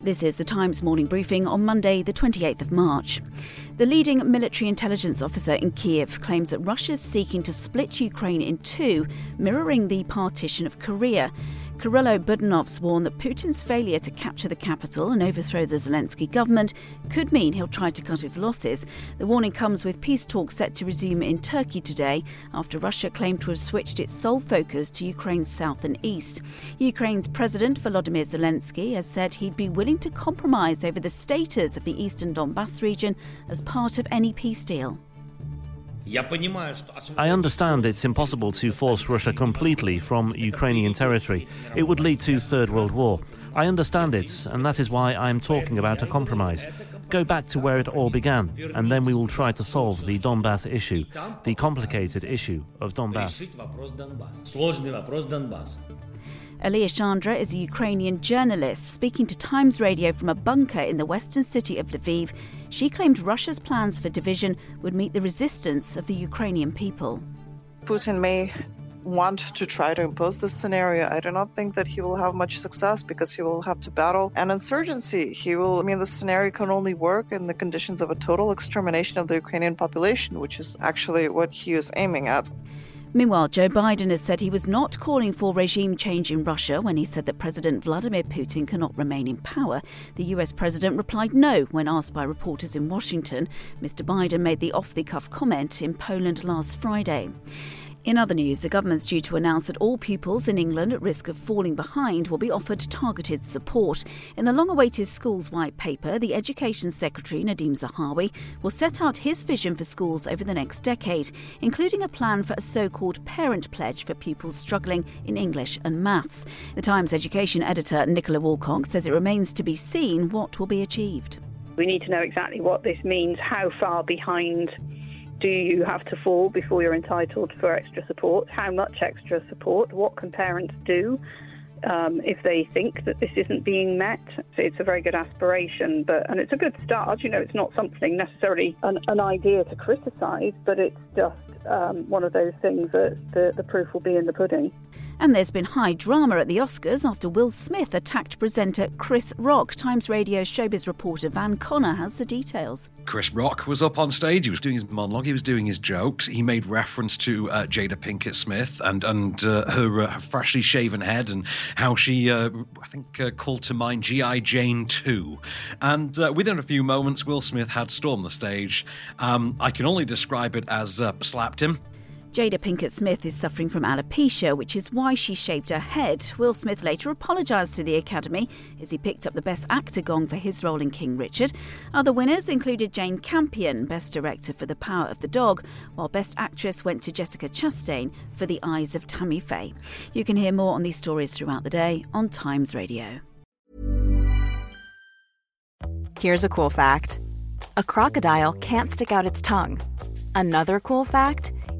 This is the Times morning briefing on Monday, the 28th of March. The leading military intelligence officer in Kiev claims that Russia is seeking to split Ukraine in two, mirroring the partition of Korea. Kyrylo Budanov's warned that Putin's failure to capture the capital and overthrow the Zelensky government could mean he'll try to cut his losses. The warning comes with peace talks set to resume in Turkey today after Russia claimed to have switched its sole focus to Ukraine's south and east. Ukraine's President Volodymyr Zelensky has said he'd be willing to compromise over the status of the eastern Donbass region as part of any peace deal. I understand it's impossible to force Russia completely from Ukrainian territory. It would lead to Third World War. I understand it, and that is why I am talking about a compromise. Go back to where it all began, and then we will try to solve the Donbass issue, the complicated issue of Donbass. Aliya Chandra is a Ukrainian journalist speaking to Times Radio from a bunker in the western city of Lviv. She claimed Russia's plans for division would meet the resistance of the Ukrainian people. Putin may want to try to impose this scenario. I do not think that he will have much success because he will have to battle an insurgency. He will, I mean, the scenario can only work in the conditions of a total extermination of the Ukrainian population, which is actually what he is aiming at. Meanwhile, Joe Biden has said he was not calling for regime change in Russia when he said that President Vladimir Putin cannot remain in power. The US president replied no when asked by reporters in Washington. Mr. Biden made the off the cuff comment in Poland last Friday. In other news, the government's due to announce that all pupils in England at risk of falling behind will be offered targeted support. In the long awaited schools white paper, the Education Secretary, Nadhim Zahawi, will set out his vision for schools over the next decade, including a plan for a so called parent pledge for pupils struggling in English and maths. The Times education editor, Nicola Woolcock, says it remains to be seen what will be achieved. We need to know exactly what this means, how far behind do you have to fall before you're entitled for extra support? How much extra support? What can parents do um, if they think that this isn't being met? It's a very good aspiration, but and it's a good start. You know, it's not something necessarily an, an idea to criticise, but it's just um, one of those things that the, the proof will be in the pudding. And there's been high drama at the Oscars after Will Smith attacked presenter Chris Rock. Times Radio showbiz reporter Van Connor has the details. Chris Rock was up on stage. He was doing his monologue. He was doing his jokes. He made reference to uh, Jada Pinkett Smith and and uh, her, uh, freshly shaven head and how she, uh, I think, uh, called to mind G.I. Jane 2. And uh, within a few moments, Will Smith had stormed the stage. Um, I can only describe it as slapped him. Jada Pinkett Smith is suffering from alopecia, which is why she shaved her head. Will Smith later apologised to the Academy as he picked up the Best Actor gong for his role in King Richard. Other winners included Jane Campion, Best Director for The Power of the Dog, while Best Actress went to Jessica Chastain for The Eyes of Tammy Faye. You can hear more on these stories throughout the day on Times Radio. Here's a cool fact a crocodile can't stick out its tongue. Another cool fact